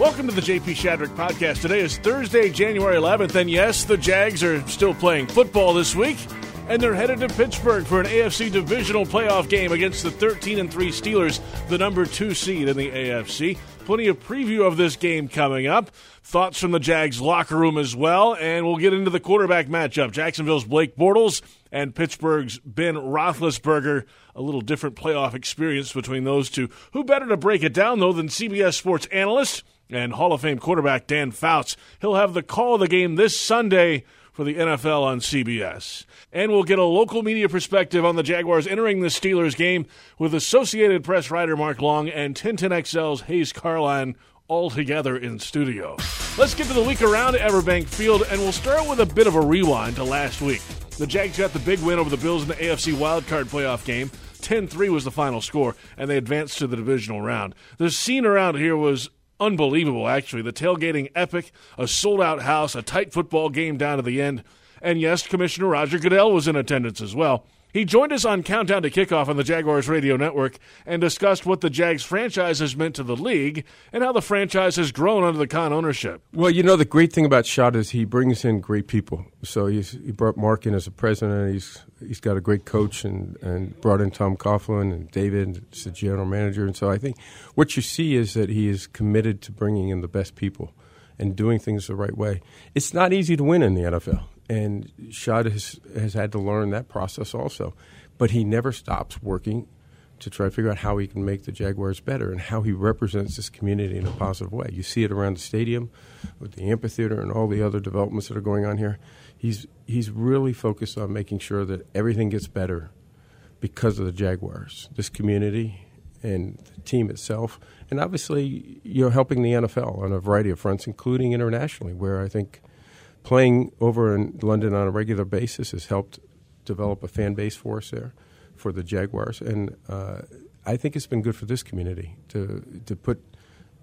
Welcome to the JP Shadrick podcast. Today is Thursday, January 11th, and yes, the Jags are still playing football this week, and they're headed to Pittsburgh for an AFC divisional playoff game against the 13 and 3 Steelers, the number 2 seed in the AFC. Plenty of preview of this game coming up. Thoughts from the Jags locker room as well, and we'll get into the quarterback matchup. Jacksonville's Blake Bortles and Pittsburgh's Ben Roethlisberger. A little different playoff experience between those two. Who better to break it down, though, than CBS Sports analyst and Hall of Fame quarterback Dan Fouts. He'll have the call of the game this Sunday for the NFL on CBS. And we'll get a local media perspective on the Jaguars entering the Steelers game with Associated Press writer Mark Long and 1010XL's Hays Carlyon all together in studio. Let's get to the week around Everbank Field, and we'll start with a bit of a rewind to last week. The Jags got the big win over the Bills in the AFC wildcard playoff game. 10 3 was the final score, and they advanced to the divisional round. The scene around here was unbelievable, actually. The tailgating epic, a sold out house, a tight football game down to the end. And yes, Commissioner Roger Goodell was in attendance as well. He joined us on Countdown to Kickoff on the Jaguars radio network and discussed what the Jags franchise has meant to the league and how the franchise has grown under the Khan ownership. Well, you know, the great thing about Shad is he brings in great people. So he's, he brought Mark in as a president. He's he's got a great coach and, and brought in Tom Coughlin and David as the general manager. And so I think what you see is that he is committed to bringing in the best people and doing things the right way. It's not easy to win in the NFL and Shad has, has had to learn that process also. But he never stops working to try to figure out how he can make the Jaguars better and how he represents this community in a positive way. You see it around the stadium with the amphitheater and all the other developments that are going on here. He's, he's really focused on making sure that everything gets better because of the Jaguars, this community, and the team itself. And obviously, you're helping the NFL on a variety of fronts, including internationally, where I think playing over in London on a regular basis has helped develop a fan base for us there for the Jaguars, and uh, I think it's been good for this community to to put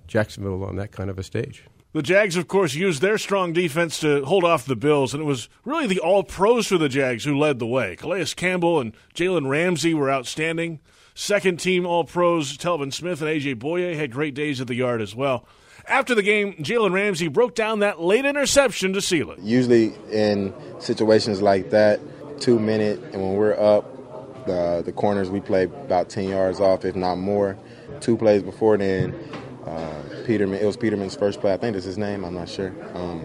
Jacksonville on that kind of a stage. The Jags, of course, used their strong defense to hold off the Bills, and it was really the all pros for the Jags who led the way. Calais Campbell and Jalen Ramsey were outstanding. Second team all pros, Telvin Smith and A.J. Bouye had great days at the yard as well. After the game, Jalen Ramsey broke down that late interception to seal it. Usually in situations like that, two minute, and when we're up, the, the corners we play about 10 yards off, if not more. Two plays before then, uh, Peterman, it was Peterman's first play. I think that's his name. I'm not sure. Um,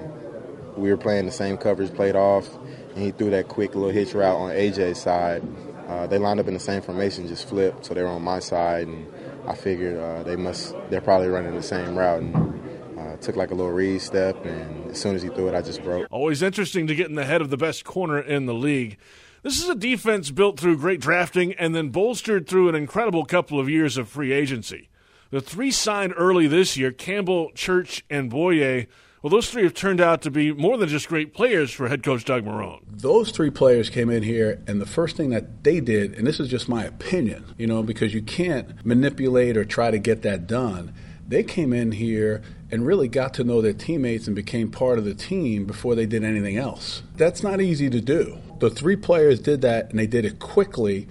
we were playing the same coverage, played off, and he threw that quick little hitch route on AJ's side. Uh, they lined up in the same formation, just flipped, so they were on my side, and I figured uh, they must they're probably running the same route and uh, took like a little read step and as soon as he threw it I just broke. Always interesting to get in the head of the best corner in the league. This is a defense built through great drafting and then bolstered through an incredible couple of years of free agency. The three signed early this year, Campbell, Church, and Bouye, well, those three have turned out to be more than just great players for head coach Doug Marrone. Those three players came in here, and the first thing that they did, and this is just my opinion, you know, because you can't manipulate or try to get that done. They came in here and really got to know their teammates and became part of the team before they did anything else. That's not easy to do. The three players did that, and they did it quickly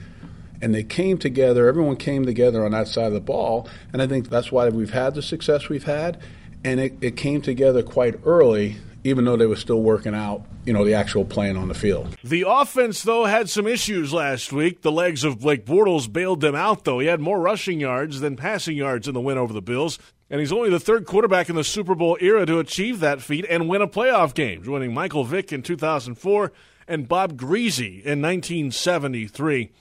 and they came together. Everyone came together on that side of the ball, and I think that's why we've had the success we've had and it, it came together quite early even though they were still working out, you know, the actual playing on the field. The offense, though, had some issues last week. The legs of Blake Bortles bailed them out, though. He had more rushing yards than passing yards in the win over the Bills. And he's only the third quarterback in the Super Bowl era to achieve that feat and win a playoff game, joining Michael Vick in 2004 and Bob Griese in 1973.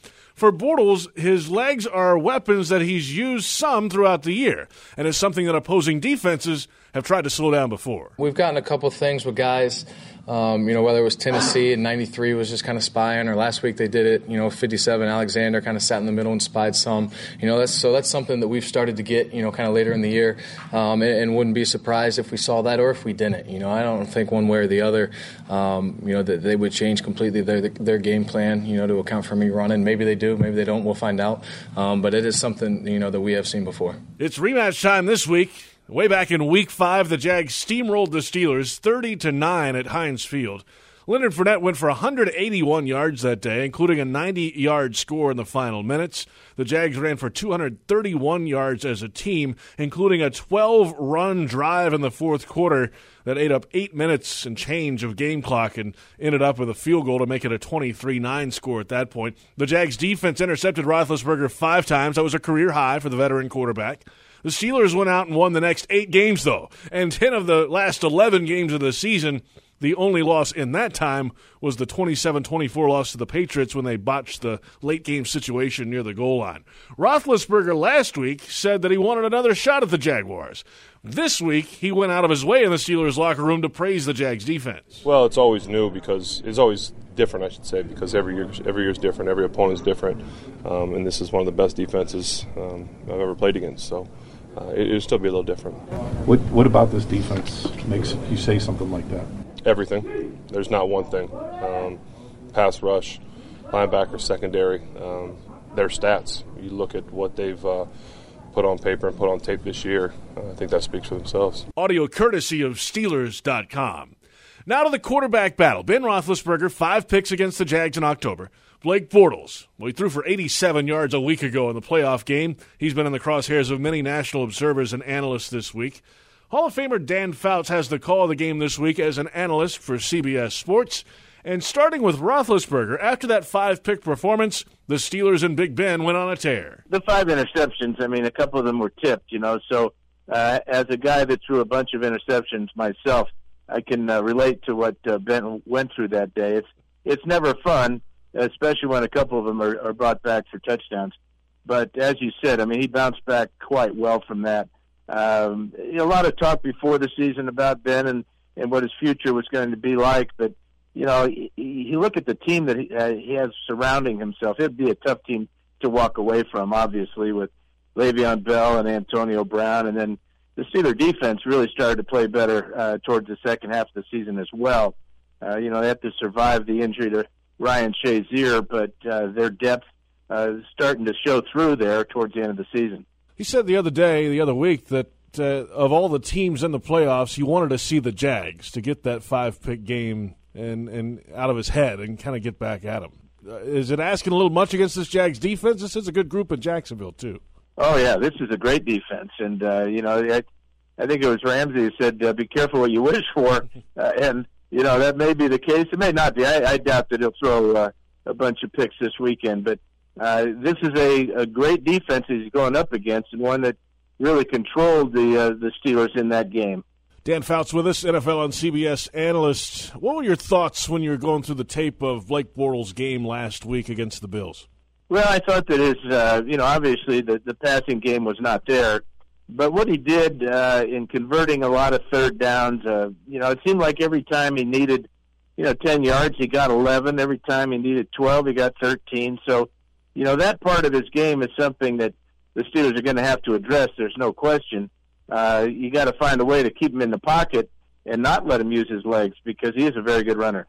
For Bortles, his legs are weapons that he's used some throughout the year, and it's something that opposing defenses have tried to slow down before. We've gotten a couple things with guys um, you know, whether it was Tennessee in '93 was just kind of spying, or last week they did it. You know, '57 Alexander kind of sat in the middle and spied some. You know, that's so that's something that we've started to get. You know, kind of later in the year, um, and, and, wouldn't be surprised if we saw that or if we didn't. You know, I don't think one way or the other. Um, you know, that they would change completely their their game plan. You know, to account for me running. Maybe they do. Maybe they don't. We'll find out. Um, but it is something you know that we have seen before. It's rematch time this week. Way back in Week Five, the Jags steamrolled the Steelers thirty to nine at Heinz Field. Leonard Fournette went for 181 yards that day, including a 90 yard score in the final minutes. The Jags ran for 231 yards as a team, including a 12 run drive in the fourth quarter that ate up eight minutes and change of game clock and ended up with a field goal to make it a 23 9 score at that point. The Jags defense intercepted Roethlisberger five times. That was a career high for the veteran quarterback. The Steelers went out and won the next eight games, though, and 10 of the last 11 games of the season the only loss in that time was the 27 24 loss to the Patriots when they botched the late game situation near the goal line. Roethlisberger last week said that he wanted another shot at the Jaguars. This week, he went out of his way in the Steelers' locker room to praise the Jags' defense. Well, it's always new because it's always different, I should say, because every year every year is different, every opponent is different, um, and this is one of the best defenses um, I've ever played against. So uh, it, will still be a little different. What What about this defense makes you say something like that? everything. There's not one thing. Um, pass rush, linebacker, secondary, um, their stats. You look at what they've uh, put on paper and put on tape this year. Uh, I think that speaks for themselves. Audio courtesy of Steelers.com. Now to the quarterback battle. Ben Roethlisberger, five picks against the Jags in October. Blake Bortles, well, he threw for 87 yards a week ago in the playoff game. He's been in the crosshairs of many national observers and analysts this week. Hall of Famer Dan Fouts has the call of the game this week as an analyst for CBS Sports. And starting with Roethlisberger, after that five pick performance, the Steelers and Big Ben went on a tear. The five interceptions, I mean, a couple of them were tipped, you know. So, uh, as a guy that threw a bunch of interceptions myself, I can uh, relate to what uh, Ben went through that day. It's it's never fun, especially when a couple of them are, are brought back for touchdowns. But as you said, I mean, he bounced back quite well from that. Um, a lot of talk before the season about Ben and, and what his future was going to be like, but you know, you look at the team that he, uh, he has surrounding himself. It'd be a tough team to walk away from, obviously, with Le'Veon Bell and Antonio Brown, and then the Steeler defense really started to play better uh, towards the second half of the season as well. Uh, you know, they have to survive the injury to Ryan Shazier, but uh, their depth uh, is starting to show through there towards the end of the season. He said the other day, the other week, that uh, of all the teams in the playoffs, he wanted to see the Jags to get that five pick game and, and out of his head and kind of get back at him. Uh, is it asking a little much against this Jags defense? This is a good group in Jacksonville, too. Oh, yeah, this is a great defense. And, uh, you know, I, I think it was Ramsey who said, uh, be careful what you wish for. Uh, and, you know, that may be the case. It may not be. I, I doubt that he'll throw uh, a bunch of picks this weekend. But uh, this is a, a great defense he's going up against, and one that really controlled the uh, the Steelers in that game. Dan Fouts with us, NFL on CBS analyst. What were your thoughts when you were going through the tape of Blake Bortles' game last week against the Bills? Well, I thought that his, uh, you know, obviously the, the passing game was not there, but what he did uh, in converting a lot of third downs, uh, you know, it seemed like every time he needed, you know, 10 yards, he got 11. Every time he needed 12, he got 13. So you know that part of his game is something that the Steelers are going to have to address. There's no question. Uh, you got to find a way to keep him in the pocket and not let him use his legs because he is a very good runner.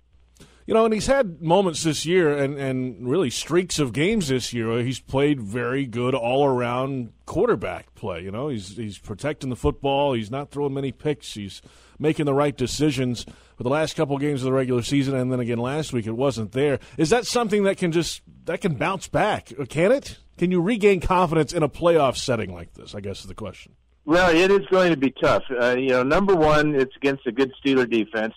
You know, and he's had moments this year and, and really streaks of games this year. He's played very good all around quarterback play. You know, he's he's protecting the football. He's not throwing many picks. He's making the right decisions. For the last couple of games of the regular season, and then again last week, it wasn't there. Is that something that can just that can bounce back? Can it? Can you regain confidence in a playoff setting like this? I guess is the question. Well, it is going to be tough. Uh, you know, number one, it's against a good Steeler defense.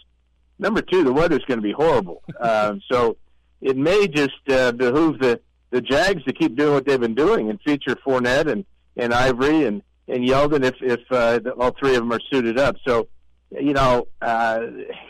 Number two, the weather's going to be horrible. uh, so it may just uh, behoove the the Jags to keep doing what they've been doing and feature Fournette and and Ivory and and Yeldon if if uh, all three of them are suited up. So, you know, uh,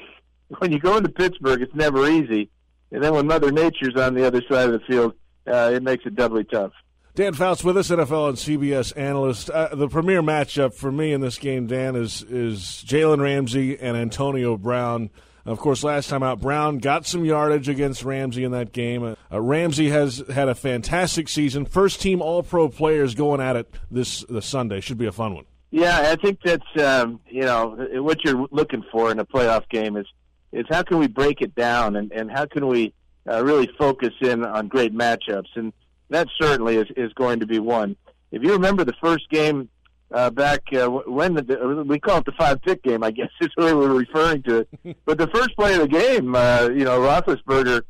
when you go into Pittsburgh, it's never easy. And then when Mother Nature's on the other side of the field, uh, it makes it doubly tough. Dan Fouts with us, NFL and CBS analyst. Uh, the premier matchup for me in this game, Dan, is is Jalen Ramsey and Antonio Brown. Of course, last time out, Brown got some yardage against Ramsey in that game. Uh, uh, Ramsey has had a fantastic season. First team All Pro players going at it this this Sunday. Should be a fun one. Yeah, I think that's um, you know what you're looking for in a playoff game is is how can we break it down and, and how can we uh, really focus in on great matchups and that certainly is, is going to be one. If you remember the first game uh, back uh, when the we call it the five pick game, I guess is the way we're referring to it. but the first play of the game, uh, you know, Roethlisberger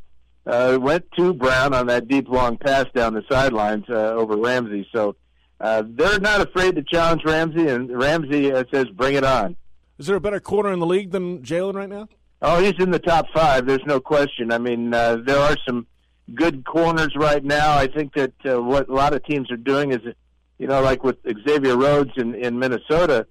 uh, went to Brown on that deep long pass down the sidelines uh, over Ramsey. So uh, they're not afraid to challenge Ramsey, and Ramsey uh, says, "Bring it on." Is there a better corner in the league than Jalen right now? Oh, he's in the top five. There's no question. I mean, uh, there are some good corners right now. I think that uh, what a lot of teams are doing is, you know, like with Xavier Rhodes in, in Minnesota,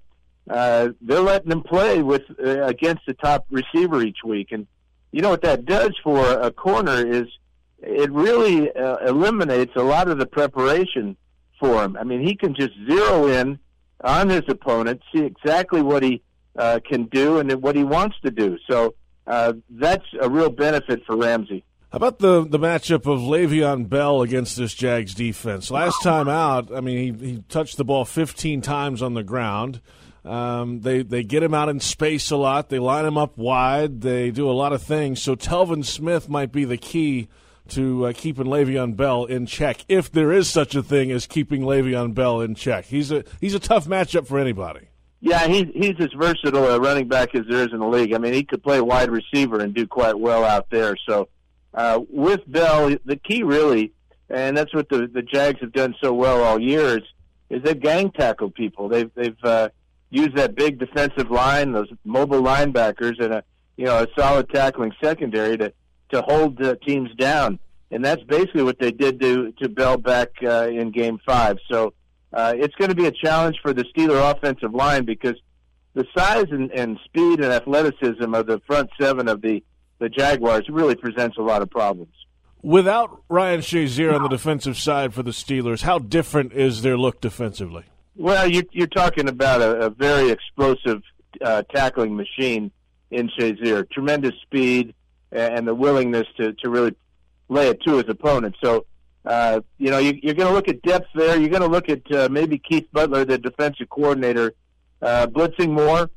uh, they're letting him play with uh, against the top receiver each week, and you know what that does for a corner is it really uh, eliminates a lot of the preparation for him. I mean, he can just zero in on his opponent, see exactly what he uh, can do and what he wants to do. So uh, that's a real benefit for Ramsey. How about the the matchup of Le'Veon Bell against this Jags defense? Last time out, I mean, he, he touched the ball 15 times on the ground. Um, they they get him out in space a lot. They line him up wide. They do a lot of things. So Telvin Smith might be the key to uh, keeping Le'Veon Bell in check, if there is such a thing as keeping Le'Veon Bell in check. He's a he's a tough matchup for anybody. Yeah, he's he's as versatile a running back as there is in the league. I mean, he could play wide receiver and do quite well out there. So uh, with Bell, the key really, and that's what the the Jags have done so well all year is is they've gang tackled people. They've they've uh, used that big defensive line, those mobile linebackers, and a you know a solid tackling secondary to to hold uh, teams down. And that's basically what they did to to Bell back uh, in Game Five. So uh, it's going to be a challenge for the Steeler offensive line because the size and, and speed and athleticism of the front seven of the, the Jaguars really presents a lot of problems. Without Ryan Shazier on the defensive side for the Steelers, how different is their look defensively? Well, you're, you're talking about a, a very explosive uh, tackling machine in Shazier. Tremendous speed and the willingness to, to really lay it to his opponent. So uh, you know, you, you're going to look at depth there. You're going to look at uh, maybe Keith Butler, the defensive coordinator, uh, blitzing more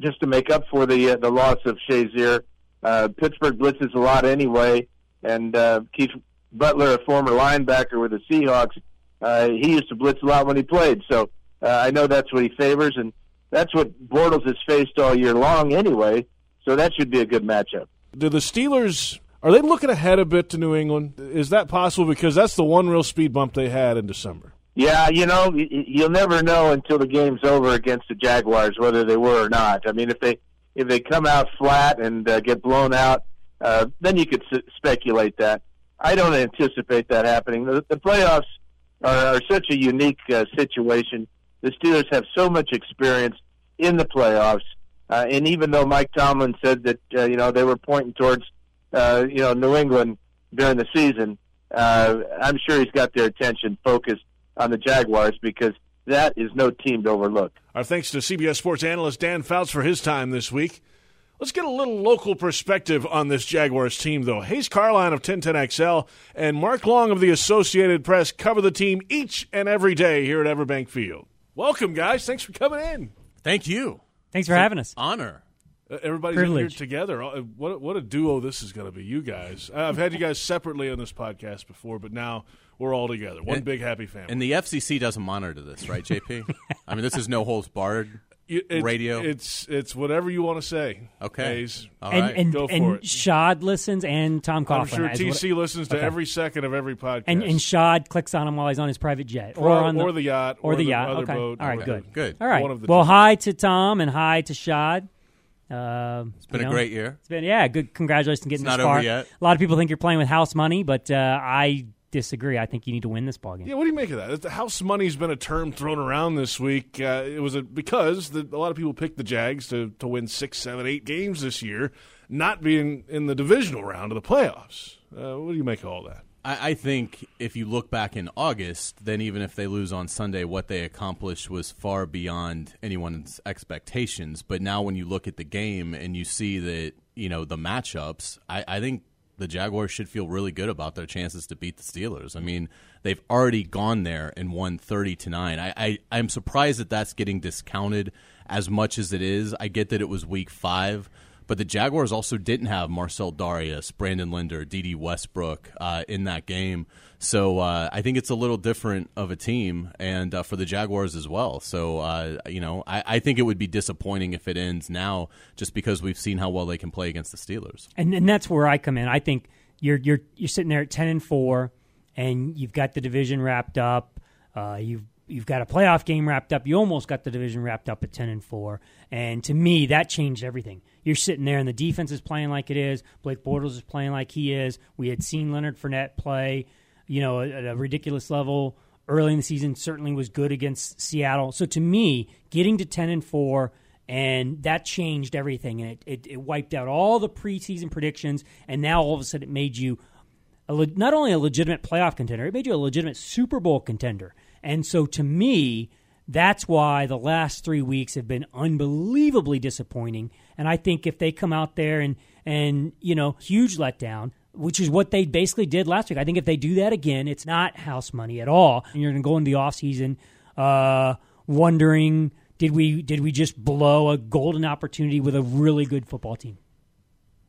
just to make up for the uh, the loss of Shazier. Uh, Pittsburgh blitzes a lot anyway, and uh, Keith Butler, a former linebacker with the Seahawks, uh, he used to blitz a lot when he played. So uh, I know that's what he favors, and that's what Bortles has faced all year long anyway. So that should be a good matchup. Do the Steelers are they looking ahead a bit to New England? Is that possible? Because that's the one real speed bump they had in December. Yeah, you know, you'll never know until the game's over against the Jaguars whether they were or not. I mean, if they if they come out flat and uh, get blown out, uh, then you could s- speculate that. I don't anticipate that happening. The, the playoffs are, are such a unique uh, situation. The Steelers have so much experience in the playoffs, uh, and even though Mike Tomlin said that uh, you know they were pointing towards uh, you know, New England during the season, uh, I'm sure he's got their attention focused on the Jaguars because that is no team to overlook. Our thanks to CBS Sports analyst Dan Fouts for his time this week. Let's get a little local perspective on this Jaguars team, though. Hays Carlyon of 1010XL and Mark Long of the Associated Press cover the team each and every day here at Everbank Field. Welcome, guys. Thanks for coming in. Thank you. Thanks for having us. Honor. Uh, everybody's in here together. Uh, what what a duo this is going to be. You guys. I've had you guys separately on this podcast before, but now we're all together. One and, big happy family. And the FCC doesn't monitor this, right, JP? I mean, this is no holds barred. It, radio. It's it's whatever you want to say. Okay, Hays. all and, right, and, go for and it. Shad listens, and Tom Coughlin. I'm sure TC what- listens to Okay. every second of every podcast. And, and Shad clicks on him while he's on his private jet, or Or- on the, or the yacht, or, or the the yacht. other okay, boat, all right, good, good. All right. One of the well, two. hi to Tom and hi to Shad. Uh, It's been a great year. It's been yeah, good. Congratulations on getting It's not this far. over yet. A lot of people think you're playing with house money, but uh, I disagree. I think you need to win this ball game. Yeah, what do you make of that? The house money's been a term thrown around this week. Uh, it was a, because the, a lot of people picked the Jags to, to win six, seven, eight games this year, not being in the divisional round of the playoffs. Uh, what do you make of all that? I, I think if you look back in August, then even if they lose on Sunday, what they accomplished was far beyond anyone's expectations. But now, when you look at the game and you see that you know the matchups, I, I think the Jaguars should feel really good about their chances to beat the Steelers. I mean, they've already gone there and won thirty to nine. I, I I'm surprised that that's getting discounted as much as it is. I get that it was week five. But the Jaguars also didn't have Marcell Dareus, Brandon Linder, Dede Westbrook uh, in that game. So uh, I think it's a little different of a team, and uh, for the Jaguars as well. So uh, you know, I, I, think it would be disappointing if it ends now, just because we've seen how well they can play against the Steelers. And, and that's where I come in. I think you're you're you're sitting there at ten and four, and you've got the division wrapped up. Uh, you've you've got a playoff game wrapped up. You almost got the division wrapped up at ten and four. And to me, that changed everything. You're sitting there, and the defense is playing like it is. Blake Bortles is playing like he is. We had seen Leonard Fournette play you know, at a ridiculous level early in the season. Certainly was good against Seattle. So to me, getting to ten and four and that changed everything. And it, it, it, wiped out all the preseason predictions, and now all of a sudden it made you le- not only a legitimate playoff contender, it made you a legitimate Super Bowl contender. And so to me, that's why the last three weeks have been unbelievably disappointing. And I think if they come out there and and you know huge letdown, which is what they basically did last week. I think if they do that again, it's not house money at all. And you're going to go into the offseason uh, wondering did we did we just blow a golden opportunity with a really good football team?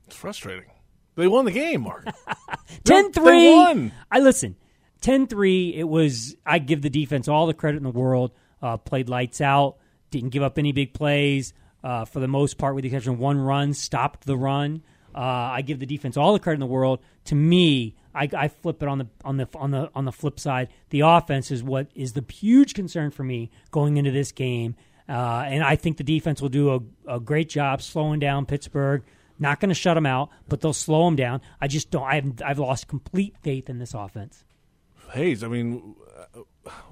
It's frustrating. They won the game, Mark. 10-3. I listen. 10-3, it was I give the defense all the credit in the world. Uh, played lights out, didn't give up any big plays. Uh, for the most part, with the exception of one run, stopped the run. Uh, I give the defense all the credit in the world. To me, I, I, flip it on the on the on the on the flip side. The offense is what is the huge concern for me going into this game, uh, and I think the defense will do a, a great job slowing down Pittsburgh. Not going to shut them out, but they'll slow them down. I just don't. I've I've lost complete faith in this offense. Hays, I mean,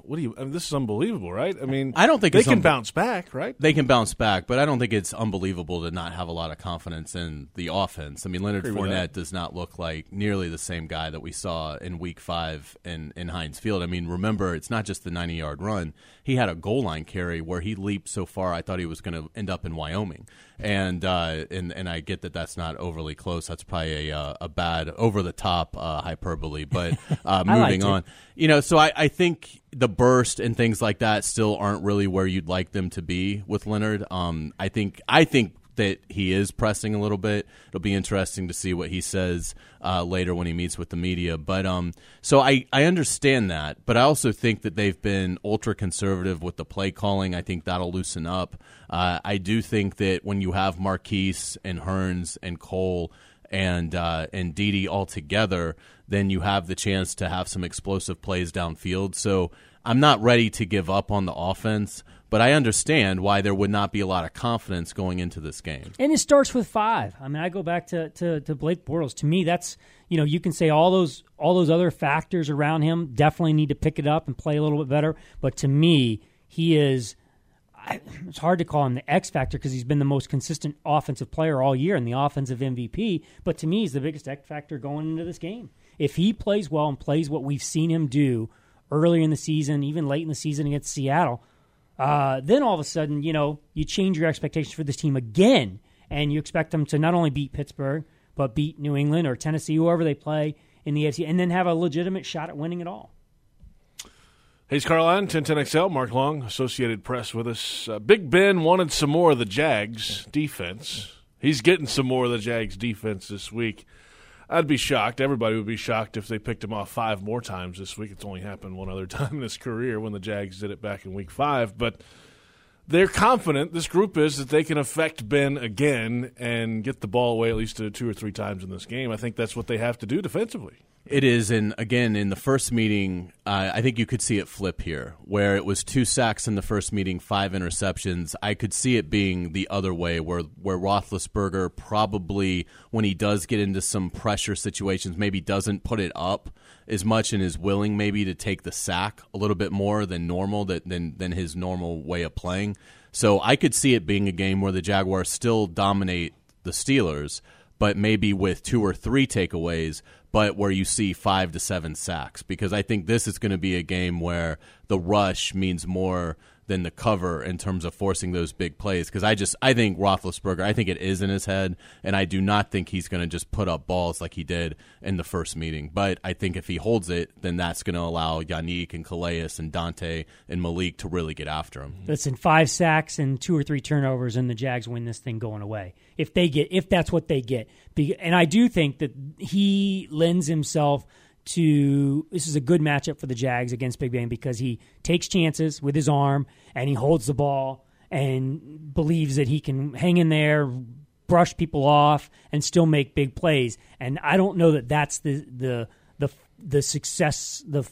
what do you? I mean, this is unbelievable, right? I mean, I don't think they can un- bounce back, right? They can bounce back, but I don't think it's unbelievable to not have a lot of confidence in the offense. I mean, Leonard Fournette does not look like nearly the same guy that we saw in Week Five in in Heinz Field. I mean, remember, it's not just the ninety yard run; he had a goal line carry where he leaped so far, I thought he was going to end up in Wyoming. And uh, and and I get that that's not overly close. That's probably a uh, a bad over the top uh, hyperbole, but uh, moving on, you know. So I, I think the burst and things like that still aren't really where you'd like them to be with Leonard. Um, I think I think that he is pressing a little bit. It'll be interesting to see what he says uh, later when he meets with the media. But um, so I, I understand that, but I also think that they've been ultra conservative with the play calling. I think that'll loosen up. Uh, I do think that when you have Marqise and Hurns and Cole and uh, and Dede all together, then you have the chance to have some explosive plays downfield. So I'm not ready to give up on the offense, but I understand why there would not be a lot of confidence going into this game. And it starts with five. I mean, I go back to, to, to Blake Bortles. To me, that's you know you can say all those all those other factors around him definitely need to pick it up and play a little bit better. But to me, he is I, it's hard to call him the X factor because he's been the most consistent offensive player all year and the offensive MVP. But to me, he's the biggest X factor going into this game. If he plays well and plays what we've seen him do earlier in the season, even late in the season against Seattle, uh, then all of a sudden, you know, you change your expectations for this team again, and you expect them to not only beat Pittsburgh but beat New England or Tennessee, whoever they play in the AFC, and then have a legitimate shot at winning it all. Hays Carlyon, 1010XL, Mark Long, Associated Press with us. Uh, Big Ben wanted some more of the Jags defense. He's getting some more of the Jags defense this week. I'd be shocked. Everybody would be shocked if they picked him off five more times this week. It's only happened one other time in his career when the Jags did it back in week five. But they're confident, this group is, that they can affect Ben again and get the ball away at least two or three times in this game. I think that's what they have to do defensively. It is, and again, in the first meeting, uh, I think you could see it flip here, where it was two sacks in the first meeting, five interceptions. I could see it being the other way, where where Roethlisberger probably, when he does get into some pressure situations, maybe doesn't put it up as much and is willing maybe to take the sack a little bit more than normal, that than than his normal way of playing. So I could see it being a game where the Jaguars still dominate the Steelers, but maybe with two or three takeaways but where you see five to seven sacks because I think this is going to be a game where the rush means more than the cover in terms of forcing those big plays. Because I just I think Roethlisberger, I think it is in his head, and I do not think he's going to just put up balls like he did in the first meeting. But I think if he holds it, then that's going to allow Yannick and Calais and Dante and Malik to really get after him. Listen, five sacks and two or three turnovers, and the Jags win this thing going away. If they get, if that's what they get, and I do think that he lends himself to this is a good matchup for the Jags against Big Ben because he takes chances with his arm and he holds the ball and believes that he can hang in there, brush people off, and still make big plays. And I don't know that that's the the the the success the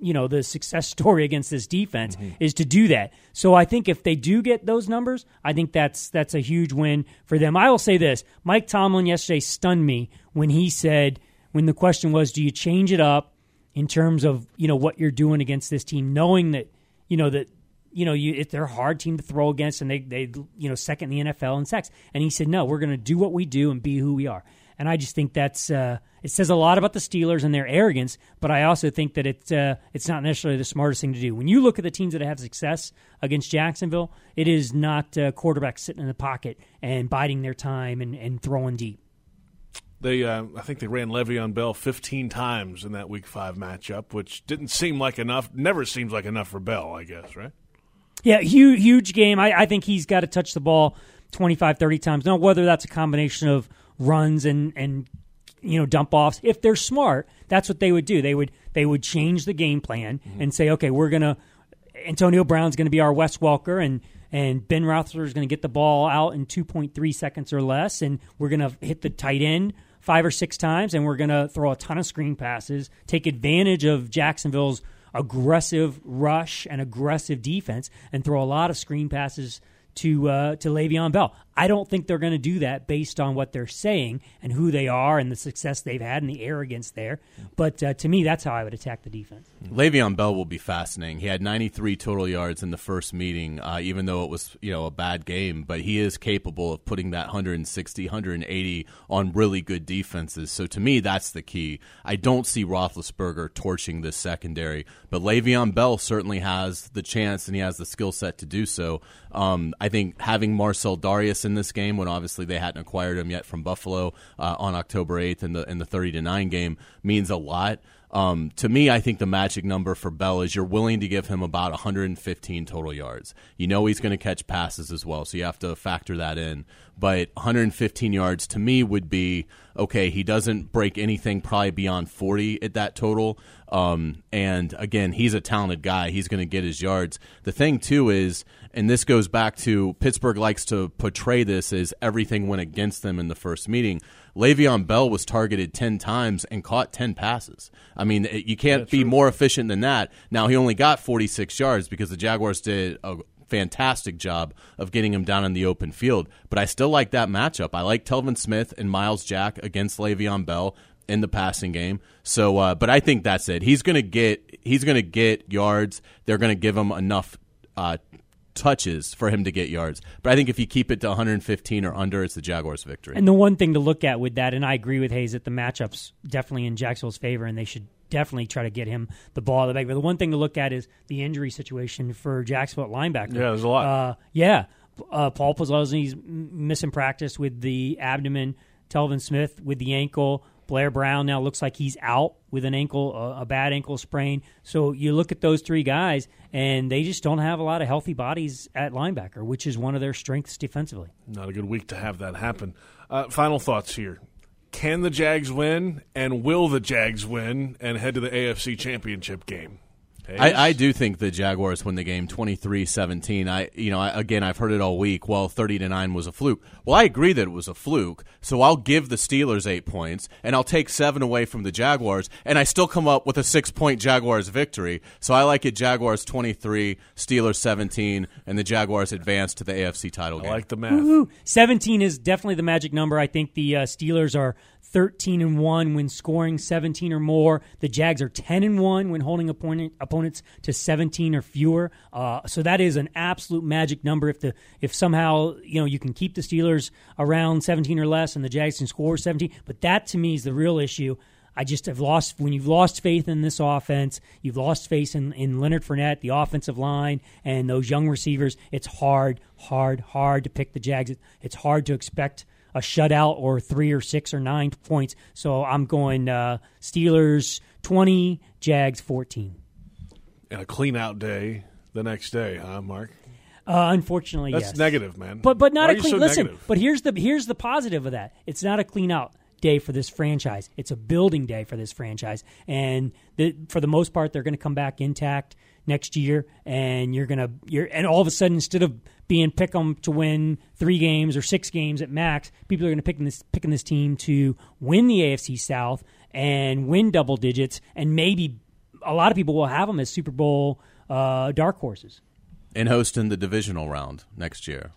you know the success story against this defense mm-hmm. is to do that. So I think if they do get those numbers, I think that's that's a huge win for them. I will say this: Mike Tomlin yesterday stunned me when he said when the question was, do you change it up in terms of you know what you're doing against this team, knowing that you know that you know you, if they're a hard team to throw against and they they you know second the NFL in sacks, and he said no, we're going to do what we do and be who we are. And I just think that's uh, it says a lot about the Steelers and their arrogance, but I also think that it's uh, it's not necessarily the smartest thing to do. When you look at the teams that have success against Jacksonville, it is not uh, quarterbacks sitting in the pocket and biding their time and, and throwing deep. They, uh, I think they ran Le'Veon Bell 15 times in that Week Five matchup, which didn't seem like enough. Never seems like enough for Bell, I guess, right? Yeah, huge, huge game. I, I think he's got to touch the ball 25, 30 times. Now, whether that's a combination of runs and and you know dump offs, if they're smart, that's what they would do. They would they would change the game plan mm-hmm. and say, okay, we're gonna Antonio Brown's going to be our Wes Welker and and Ben Roethlisberger is going to get the ball out in 2.3 seconds or less, and we're going to hit the tight end five or six times, and we're going to throw a ton of screen passes, take advantage of Jacksonville's aggressive rush and aggressive defense, and throw a lot of screen passes to uh, to Le'Veon Bell. I don't think they're going to do that based on what they're saying and who they are and the success they've had and the arrogance there. But uh, to me, that's how I would attack the defense. Le'Veon Bell will be fascinating. He had 93 total yards in the first meeting, uh, even though it was you know a bad game. But he is capable of putting that 160, 180 on really good defenses. So to me, that's the key. I don't see Roethlisberger torching this secondary, but Le'Veon Bell certainly has the chance and he has the skill set to do so. Um, I think having Marcell Dareus in this game when obviously they hadn't acquired him yet from Buffalo uh, on October 8th in the in the 30 to 9 game means a lot. Um, to me, I think the magic number for Bell is you're willing to give him about 115 total yards. You know he's going to catch passes as well, so you have to factor that in. But 115 yards to me would be okay. He doesn't break anything probably beyond 40 at that total. Um, and again, he's a talented guy. He's going to get his yards. The thing too is and this goes back to Pittsburgh likes to portray this as everything went against them in the first meeting. Le'Veon Bell was targeted 10 times and caught 10 passes. I mean, you can't That's be true. more efficient than that. Now, he only got 46 yards because the Jaguars did a fantastic job of getting him down in the open field. But I still like that matchup. I like Telvin Smith and Myles Jack against Le'Veon Bell in the passing game. So, uh, but I think that's it. He's going to get he's going to get yards. They're going to give him enough uh, touches for him to get yards. But I think if you keep it to 115 or under, it's the Jaguars' victory. And the one thing to look at with that, and I agree with Hays that the matchup's definitely in Jacksonville's favor, and they should definitely try to get him the ball of the bag. But the one thing to look at is the injury situation for Jacksonville linebacker. Yeah, there's a lot. Uh, yeah, uh, Paul Posluszny's missing practice with the abdomen. Telvin Smith with the ankle. Blair Brown now looks like he's out with an ankle, a, a, bad ankle sprain. So you look at those three guys, and they just don't have a lot of healthy bodies at linebacker, which is one of their strengths defensively. Not a good week to have that happen. Uh, final thoughts here. Can the Jags win, and will the Jags win and head to the AFC Championship game? I, I, do think the Jaguars win the game 23-17. I you know, I, again, I've heard it all week. Well, 30 to 9 was a fluke. Well, I agree that it was a fluke. So I'll give the Steelers 8 points and I'll take 7 away from the Jaguars and I still come up with a 6-point Jaguars victory. So I like it Jaguars 23, Steelers 17 and the Jaguars advance to the AFC title game. I like the math. Woo-hoo. 17 is definitely the magic number. I think the uh, Steelers are 13 and 1 when scoring 17 or more. The Jags are 10 and 1 when holding opponent, opponents to 17 or fewer. Uh, so that is an absolute magic number. If the if somehow you know you can keep the Steelers around 17 or less and the Jags can score 17, but that to me is the real issue. I just have lost when you've lost faith in this offense, you've lost faith in, in Leonard Fournette, the offensive line, and those young receivers. It's hard, hard, hard to pick the Jags. It's hard to expect a shutout or three or six or nine points. So I'm going uh, Steelers 20, Jags 14. And a clean out day the next day, huh, Mark? Uh, unfortunately, That's yes. negative, man. But but not Why a clean. so listen, negative? but here's the here's the positive of that. It's not a clean out day for this franchise. It's a building day for this franchise, and the, for the most part, they're going to come back intact next year. And you're gonna you're and all of a sudden, instead of being pick 'em to win three games or six games at max, people are going to pick this picking this team to win the AFC South and win double digits, and maybe a lot of people will have them as Super Bowl uh, dark horses. and hosting the divisional round next year.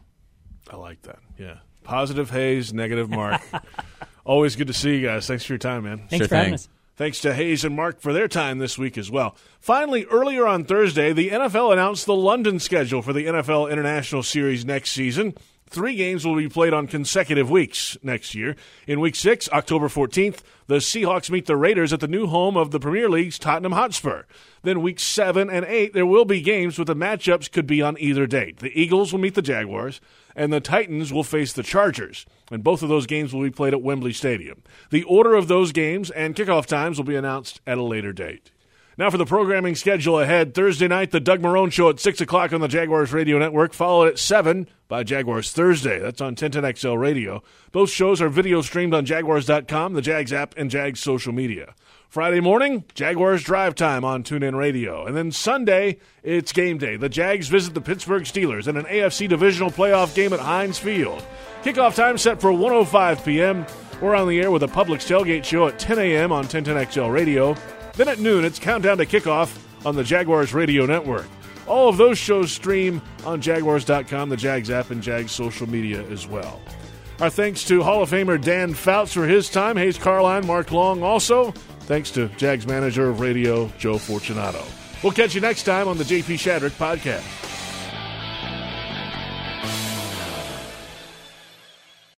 I like that. Yeah. Positive Hays, negative Mark. Always good to see you guys. Thanks for your time, man. Thanks for having us. Thanks to Hays and Mark for their time this week as well. Finally, earlier on Thursday, the NFL announced the London schedule for the NFL International Series next season. Three games will be played on consecutive weeks next year. In week six, October 14th, the Seahawks meet the Raiders at the new home of the Premier League's Tottenham Hotspur. Then week seven and eight, there will be games with the matchups could be on either date. The Eagles will meet the Jaguars, and the Titans will face the Chargers. And both of those games will be played at Wembley Stadium. The order of those games and kickoff times will be announced at a later date. Now for the programming schedule ahead. Thursday night, the Doug Marrone Show at 6 o'clock on the Jaguars Radio Network, followed at 7 by Jaguars Thursday. That's on 1010XL Radio. Both shows are video streamed on Jaguars.com, the Jags app, and Jags social media. Friday morning, Jaguars Drive Time on TuneIn Radio. And then Sunday, it's game day. The Jags visit the Pittsburgh Steelers in an AFC divisional playoff game at Heinz Field. Kickoff time set for 1.05 p.m. We're on the air with a public tailgate show at 10 a.m. on 1010XL Radio. Then at noon, it's Countdown to Kickoff on the Jaguars Radio Network. All of those shows stream on Jaguars.com, the Jags app, and Jags social media as well. Our thanks to Hall of Famer Dan Fouts for his time, Hays Carlyon, Mark Long also. Thanks to Jags manager of radio, Joe Fortunato. We'll catch you next time on the JP Shadrick Podcast.